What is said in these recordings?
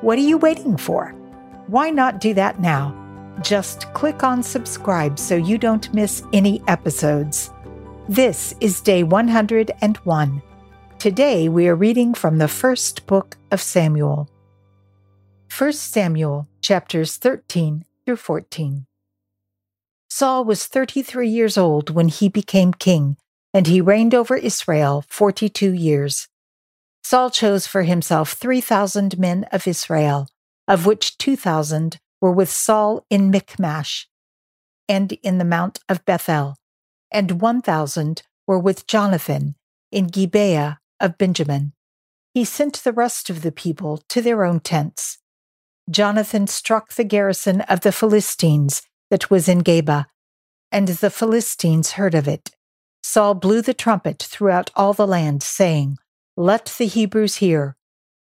what are you waiting for? Why not do that now? Just click on subscribe so you don't miss any episodes. This is day 101. Today we are reading from the first book of Samuel. 1 Samuel chapters 13 through 14. Saul was 33 years old when he became king, and he reigned over Israel 42 years. Saul chose for himself 3,000 men of Israel, of which 2,000 were with Saul in Michmash and in the Mount of Bethel, and 1,000 were with Jonathan in Gibeah of Benjamin. He sent the rest of the people to their own tents. Jonathan struck the garrison of the Philistines that was in Geba, and the Philistines heard of it. Saul blew the trumpet throughout all the land, saying, let the Hebrews hear.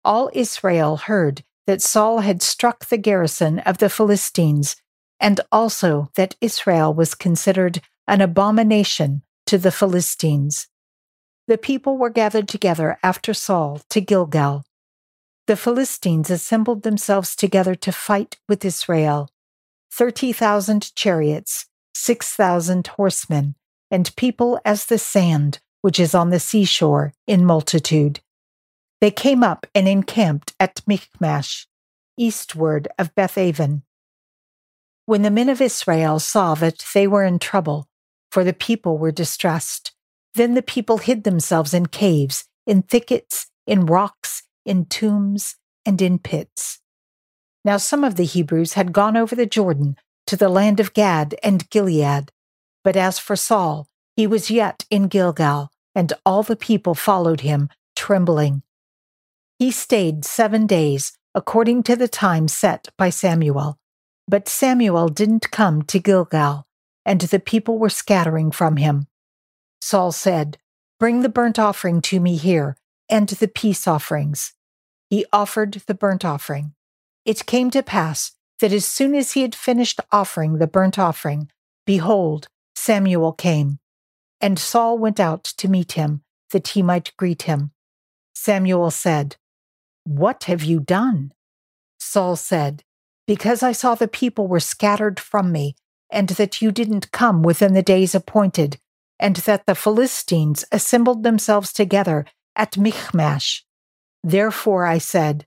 All Israel heard that Saul had struck the garrison of the Philistines, and also that Israel was considered an abomination to the Philistines. The people were gathered together after Saul to Gilgal. The Philistines assembled themselves together to fight with Israel. Thirty thousand chariots, six thousand horsemen, and people as the sand which is on the seashore, in multitude. They came up and encamped at Michmash, eastward of Bethaven. When the men of Israel saw that they were in trouble, for the people were distressed, then the people hid themselves in caves, in thickets, in rocks, in tombs, and in pits. Now some of the Hebrews had gone over the Jordan to the land of Gad and Gilead. But as for Saul, he was yet in Gilgal, and all the people followed him, trembling. He stayed seven days, according to the time set by Samuel. But Samuel didn't come to Gilgal, and the people were scattering from him. Saul said, Bring the burnt offering to me here, and the peace offerings. He offered the burnt offering. It came to pass that as soon as he had finished offering the burnt offering, behold, Samuel came. And Saul went out to meet him, that he might greet him. Samuel said, What have you done? Saul said, Because I saw the people were scattered from me, and that you didn't come within the days appointed, and that the Philistines assembled themselves together at Michmash. Therefore I said,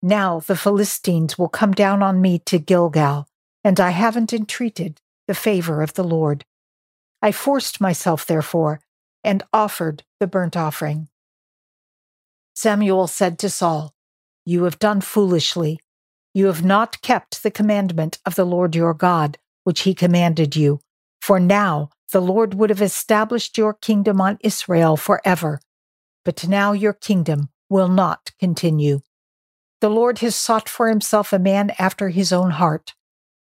Now the Philistines will come down on me to Gilgal, and I haven't entreated the favor of the Lord. I forced myself, therefore, and offered the burnt offering. Samuel said to Saul, You have done foolishly. You have not kept the commandment of the Lord your God, which he commanded you. For now the Lord would have established your kingdom on Israel forever. But now your kingdom will not continue. The Lord has sought for himself a man after his own heart,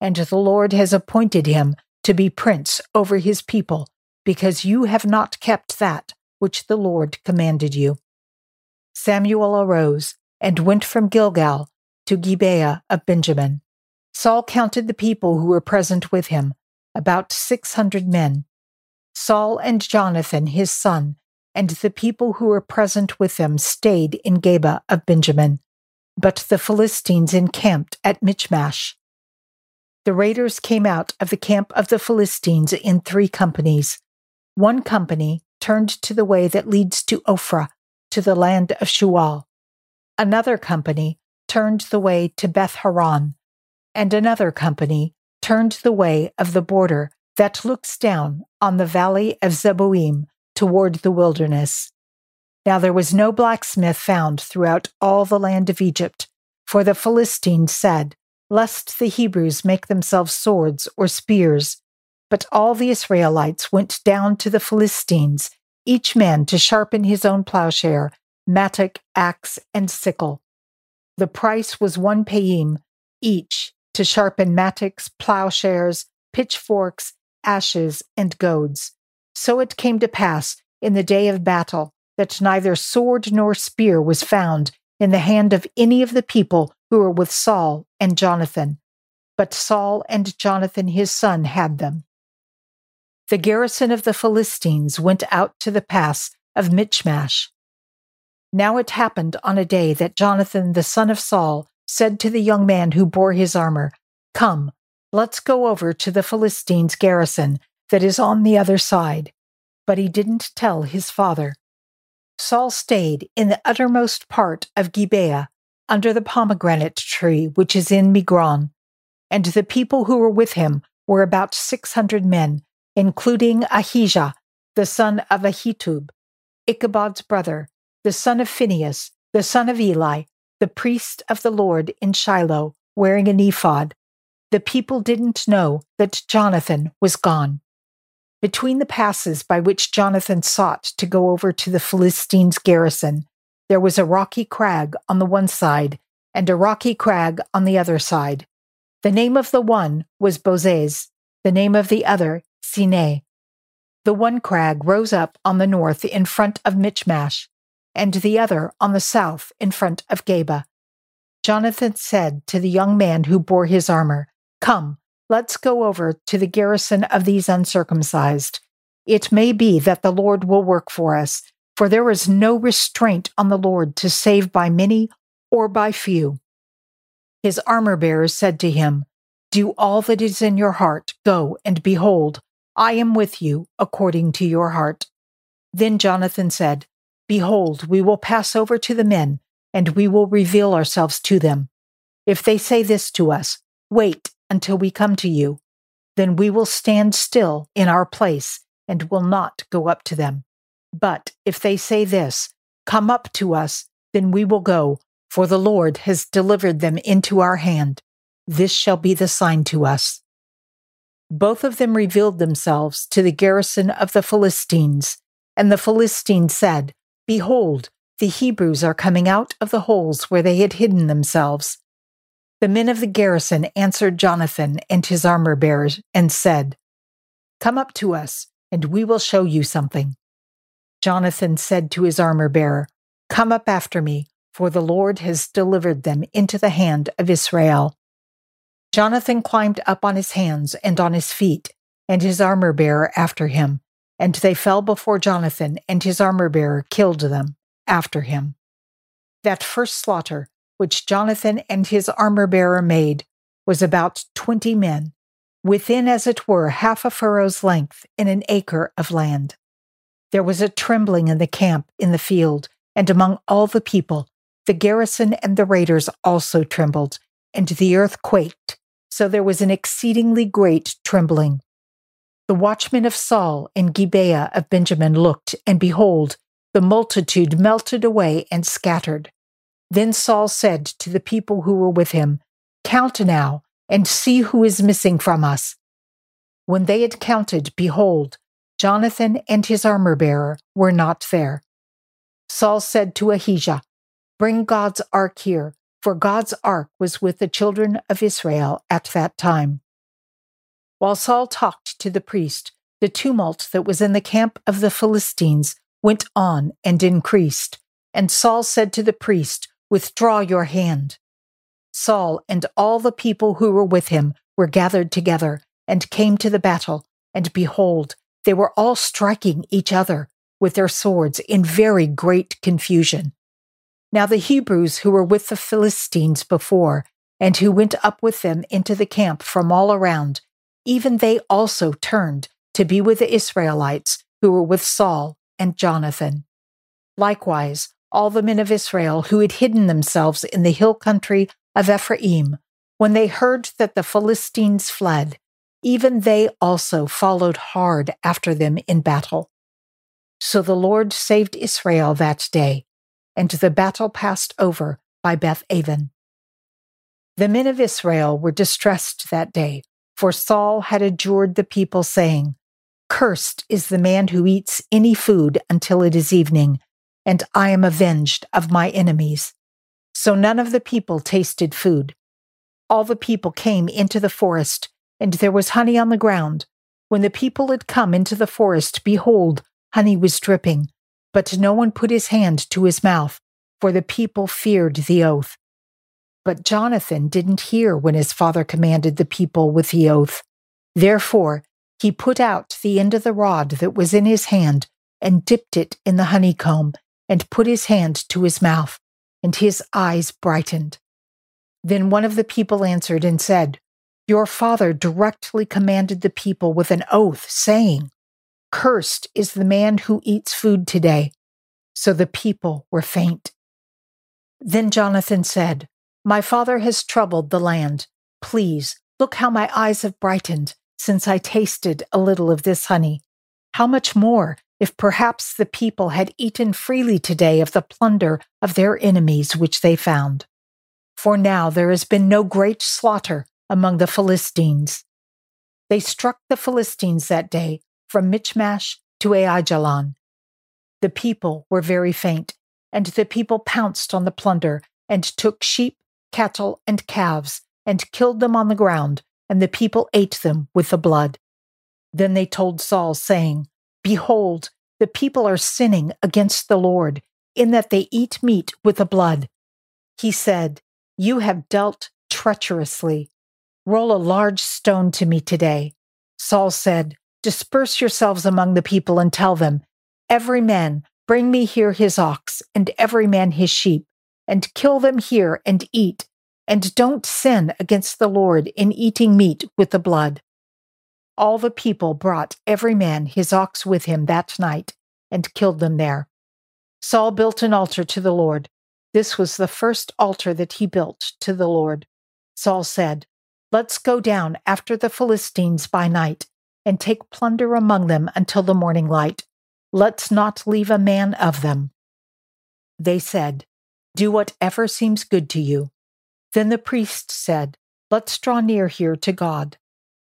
and the Lord has appointed him to be prince over his people, because you have not kept that which the Lord commanded you. Samuel arose and went from Gilgal to Gibeah of Benjamin. Saul counted the people who were present with him, about six hundred men. Saul and Jonathan, his son, and the people who were present with them stayed in Geba of Benjamin. But the Philistines encamped at Michmash the raiders came out of the camp of the Philistines in three companies. One company turned to the way that leads to Ophrah, to the land of Shual. Another company turned the way to Beth Horon, and another company turned the way of the border that looks down on the valley of Zeboim toward the wilderness. Now there was no blacksmith found throughout all the land of Egypt, for the Philistines said, lest the Hebrews make themselves swords or spears. But all the Israelites went down to the Philistines, each man to sharpen his own plowshare, mattock, axe, and sickle. The price was one payim each to sharpen mattocks, plowshares, pitchforks, ashes, and goads. So it came to pass in the day of battle that neither sword nor spear was found in the hand of any of the people who were with Saul and Jonathan, but Saul and Jonathan his son had them. The garrison of the Philistines went out to the pass of Michmash. Now it happened on a day that Jonathan the son of Saul said to the young man who bore his armor, Come, let's go over to the Philistines' garrison that is on the other side. But he didn't tell his father. Saul stayed in the uttermost part of Gibeah, under the pomegranate tree which is in Migron, and the people who were with him were about six hundred men, including Ahijah, the son of Ahitub, Ichabod's brother, the son of Phinehas, the son of Eli, the priest of the Lord in Shiloh, wearing an ephod. The people didn't know that Jonathan was gone. Between the passes by which Jonathan sought to go over to the Philistines' garrison, there was a rocky crag on the one side and a rocky crag on the other side. The name of the one was Bozez, the name of the other, Seneh. The one crag rose up on the north in front of Michmash, and the other on the south in front of Geba. Jonathan said to the young man who bore his armor, Come, Let's go over to the garrison of these uncircumcised. It may be that the Lord will work for us, for there is no restraint on the Lord to save by many or by few. His armor bearers said to him, Do all that is in your heart, go and behold, I am with you according to your heart. Then Jonathan said, Behold, we will pass over to the men, and we will reveal ourselves to them. If they say this to us, Wait until we come to you. Then we will stand still in our place and will not go up to them. But if they say this, Come up to us, then we will go, for the Lord has delivered them into our hand. This shall be the sign to us. Both of them revealed themselves to the garrison of the Philistines, and the Philistines said, Behold, the Hebrews are coming out of the holes where they had hidden themselves. The men of the garrison answered Jonathan and his armor bearers and said, Come up to us, and we will show you something. Jonathan said to his armor bearer, Come up after me, for the Lord has delivered them into the hand of Israel. Jonathan climbed up on his hands and on his feet, and his armor bearer after him, and they fell before Jonathan, and his armor bearer killed them after him. That first slaughter which Jonathan and his armor bearer made, was about twenty men, within as it were half a furrow's length in an acre of land. There was a trembling in the camp in the field, and among all the people, the garrison and the raiders also trembled, and the earth quaked, so there was an exceedingly great trembling. The watchmen of Saul and Gibeah of Benjamin looked, and behold, the multitude melted away and scattered. Then Saul said to the people who were with him, Count now and see who is missing from us. When they had counted, behold, Jonathan and his armor bearer were not there. Saul said to Ahijah, Bring God's ark here, for God's ark was with the children of Israel at that time. While Saul talked to the priest, the tumult that was in the camp of the Philistines went on and increased. And Saul said to the priest, Withdraw your hand. Saul and all the people who were with him were gathered together and came to the battle, and behold, they were all striking each other with their swords in very great confusion. Now the Hebrews who were with the Philistines before, and who went up with them into the camp from all around, even they also turned to be with the Israelites who were with Saul and Jonathan. Likewise, all the men of Israel who had hidden themselves in the hill country of Ephraim, when they heard that the Philistines fled, even they also followed hard after them in battle. So the Lord saved Israel that day, and the battle passed over by Beth Aven. The men of Israel were distressed that day, for Saul had adjured the people, saying, Cursed is the man who eats any food until it is evening, and I am avenged of my enemies. So none of the people tasted food. All the people came into the forest, and there was honey on the ground. When the people had come into the forest, behold, honey was dripping, but no one put his hand to his mouth, for the people feared the oath. But Jonathan didn't hear when his father commanded the people with the oath. Therefore, he put out the end of the rod that was in his hand and dipped it in the honeycomb and put his hand to his mouth, and his eyes brightened. Then one of the people answered and said, Your father directly commanded the people with an oath, saying, Cursed is the man who eats food today. So the people were faint. Then Jonathan said, My father has troubled the land. Please, look how my eyes have brightened since I tasted a little of this honey. How much more if perhaps the people had eaten freely today of the plunder of their enemies which they found. For now there has been no great slaughter among the Philistines. They struck the Philistines that day from Michmash to Aijalon. The people were very faint, and the people pounced on the plunder and took sheep, cattle, and calves and killed them on the ground, and the people ate them with the blood. Then they told Saul, saying, Behold, the people are sinning against the Lord, in that they eat meat with the blood. He said, You have dealt treacherously. Roll a large stone to me today. Saul said, Disperse yourselves among the people and tell them, Every man bring me here his ox, and every man his sheep, and kill them here and eat, and don't sin against the Lord in eating meat with the blood all the people brought every man his ox with him that night and killed them there. Saul built an altar to the Lord. This was the first altar that he built to the Lord. Saul said, Let's go down after the Philistines by night and take plunder among them until the morning light. Let's not leave a man of them. They said, Do whatever seems good to you. Then the priest said, Let's draw near here to God.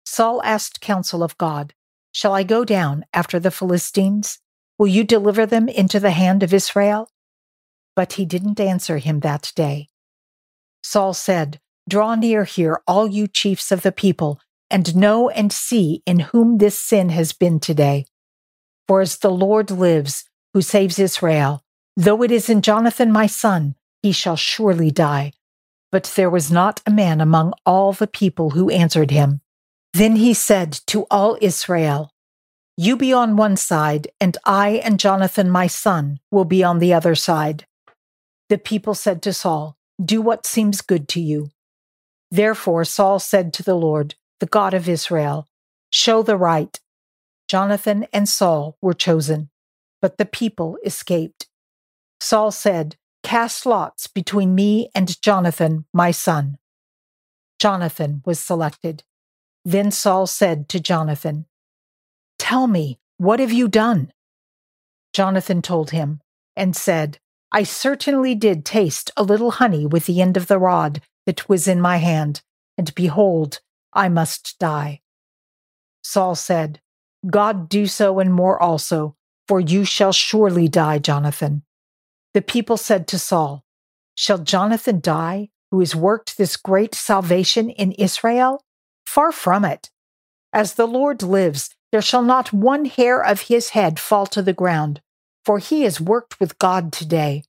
Saul asked counsel of God, Shall I go down after the Philistines? Will you deliver them into the hand of Israel? But he didn't answer him that day. Saul said, Draw near here, all you chiefs of the people, and know and see in whom this sin has been today. For as the Lord lives, who saves Israel, though it is in Jonathan my son, he shall surely die. But there was not a man among all the people who answered him. Then he said to all Israel, You be on one side, and I and Jonathan my son will be on the other side. The people said to Saul, Do what seems good to you. Therefore Saul said to the Lord, the God of Israel, Show the right. Jonathan and Saul were chosen, but the people escaped. Saul said, Cast lots between me and Jonathan, my son. Jonathan was selected. Then Saul said to Jonathan, Tell me, what have you done? Jonathan told him and said, I certainly did taste a little honey with the end of the rod that was in my hand, and behold, I must die. Saul said, God do so and more also, for you shall surely die, Jonathan. The people said to Saul, Shall Jonathan die, who has worked this great salvation in Israel? Far from it. As the Lord lives, there shall not one hair of his head fall to the ground, for he has worked with God today.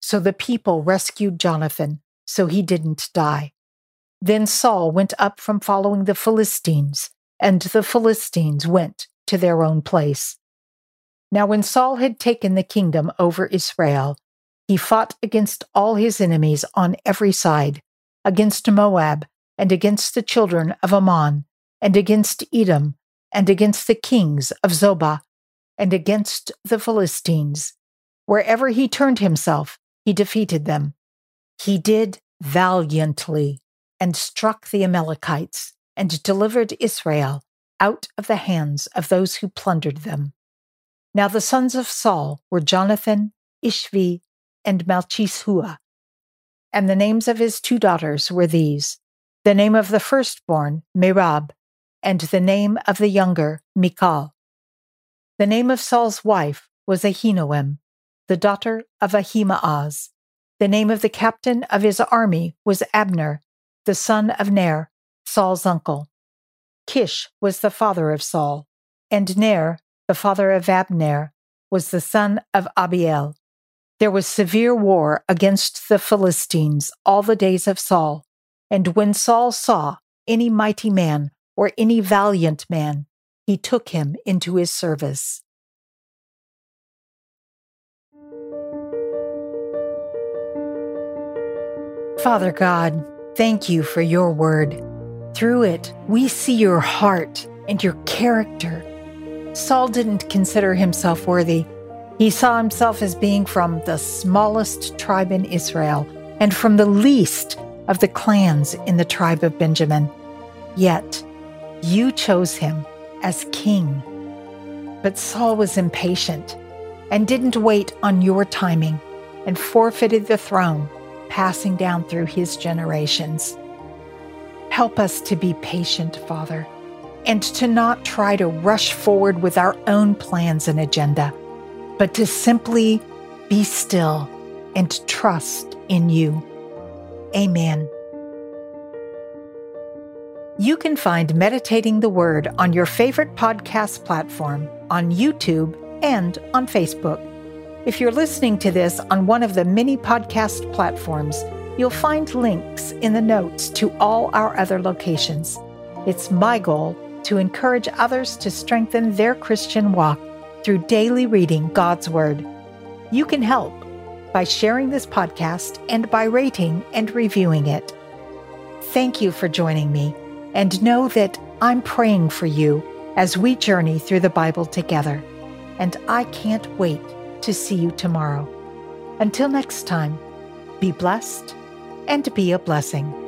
So the people rescued Jonathan, so he didn't die. Then Saul went up from following the Philistines, and the Philistines went to their own place. Now, when Saul had taken the kingdom over Israel, he fought against all his enemies on every side, against Moab, and against the children of Ammon, and against Edom, and against the kings of Zobah, and against the Philistines. Wherever he turned himself, he defeated them. He did valiantly and struck the Amalekites and delivered Israel out of the hands of those who plundered them. Now the sons of Saul were Jonathan, Ishvi, and Malchishua. And the names of his two daughters were these the name of the firstborn, Merab, and the name of the younger, Michal. The name of Saul's wife was Ahinoam, the daughter of Ahimaaz. The name of the captain of his army was Abner, the son of Ner, Saul's uncle. Kish was the father of Saul, and Ner, the father of Abner, was the son of Abiel. There was severe war against the Philistines all the days of Saul, and when Saul saw any mighty man or any valiant man, he took him into his service. Father God, thank you for your word. Through it, we see your heart and your character. Saul didn't consider himself worthy. He saw himself as being from the smallest tribe in Israel and from the least of the clans in the tribe of Benjamin. Yet, you chose him as king. But Saul was impatient and didn't wait on your timing and forfeited the throne passing down through his generations. Help us to be patient, Father, and to not try to rush forward with our own plans and agenda, but to simply be still and trust in you. Amen. You can find Meditating the Word on your favorite podcast platform, on YouTube, and on Facebook. If you're listening to this on one of the many podcast platforms, you'll find links in the notes to all our other locations. It's my goal to encourage others to strengthen their Christian walk through daily reading God's Word. You can help by sharing this podcast and by rating and reviewing it. Thank you for joining me, and know that I'm praying for you as we journey through the Bible together. And I can't wait to see you tomorrow. Until next time, be blessed and be a blessing.